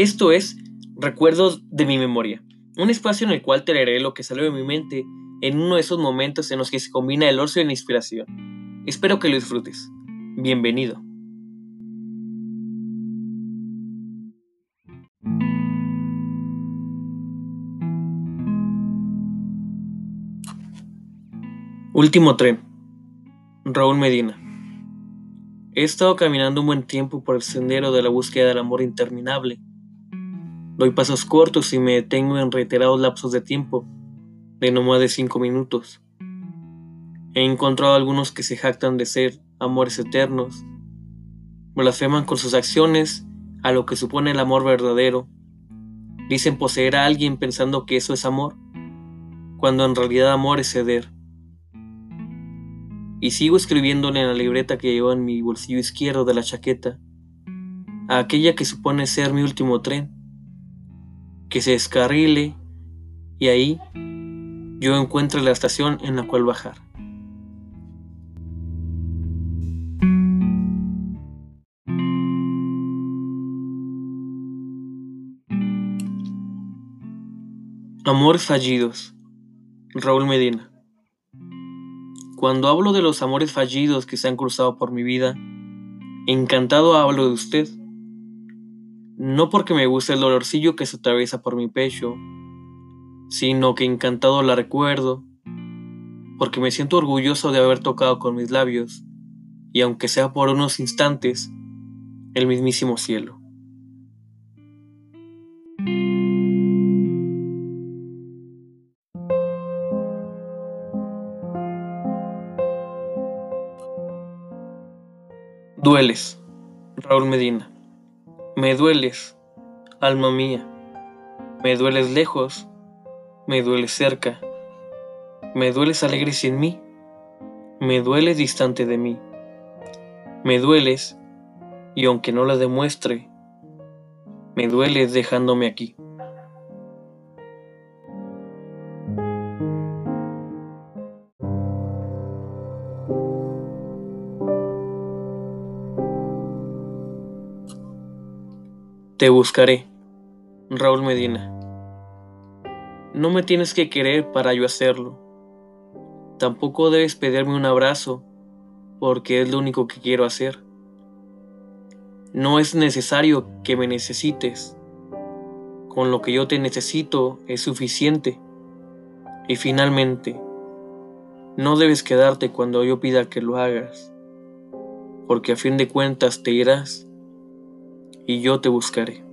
Esto es Recuerdos de mi memoria, un espacio en el cual te leeré lo que salió de mi mente en uno de esos momentos en los que se combina el ocio y la inspiración. Espero que lo disfrutes. Bienvenido. Último tren. Raúl Medina. He estado caminando un buen tiempo por el sendero de la búsqueda del amor interminable. Doy pasos cortos y me detengo en reiterados lapsos de tiempo, de no más de cinco minutos. He encontrado algunos que se jactan de ser amores eternos, blasfeman con sus acciones a lo que supone el amor verdadero. Dicen poseer a alguien pensando que eso es amor, cuando en realidad amor es ceder y sigo escribiéndole en la libreta que llevo en mi bolsillo izquierdo de la chaqueta, a aquella que supone ser mi último tren, que se descarrile y ahí yo encuentro la estación en la cual bajar. Amores fallidos. Raúl Medina. Cuando hablo de los amores fallidos que se han cruzado por mi vida, encantado hablo de usted. No porque me guste el dolorcillo que se atraviesa por mi pecho, sino que encantado la recuerdo, porque me siento orgulloso de haber tocado con mis labios, y aunque sea por unos instantes, el mismísimo cielo. Dueles, Raúl Medina. Me dueles, alma mía. Me dueles lejos, me dueles cerca. Me dueles alegre sin mí, me dueles distante de mí. Me dueles, y aunque no la demuestre, me dueles dejándome aquí. Te buscaré, Raúl Medina. No me tienes que querer para yo hacerlo. Tampoco debes pedirme un abrazo, porque es lo único que quiero hacer. No es necesario que me necesites. Con lo que yo te necesito es suficiente. Y finalmente, no debes quedarte cuando yo pida que lo hagas, porque a fin de cuentas te irás y yo te buscaré.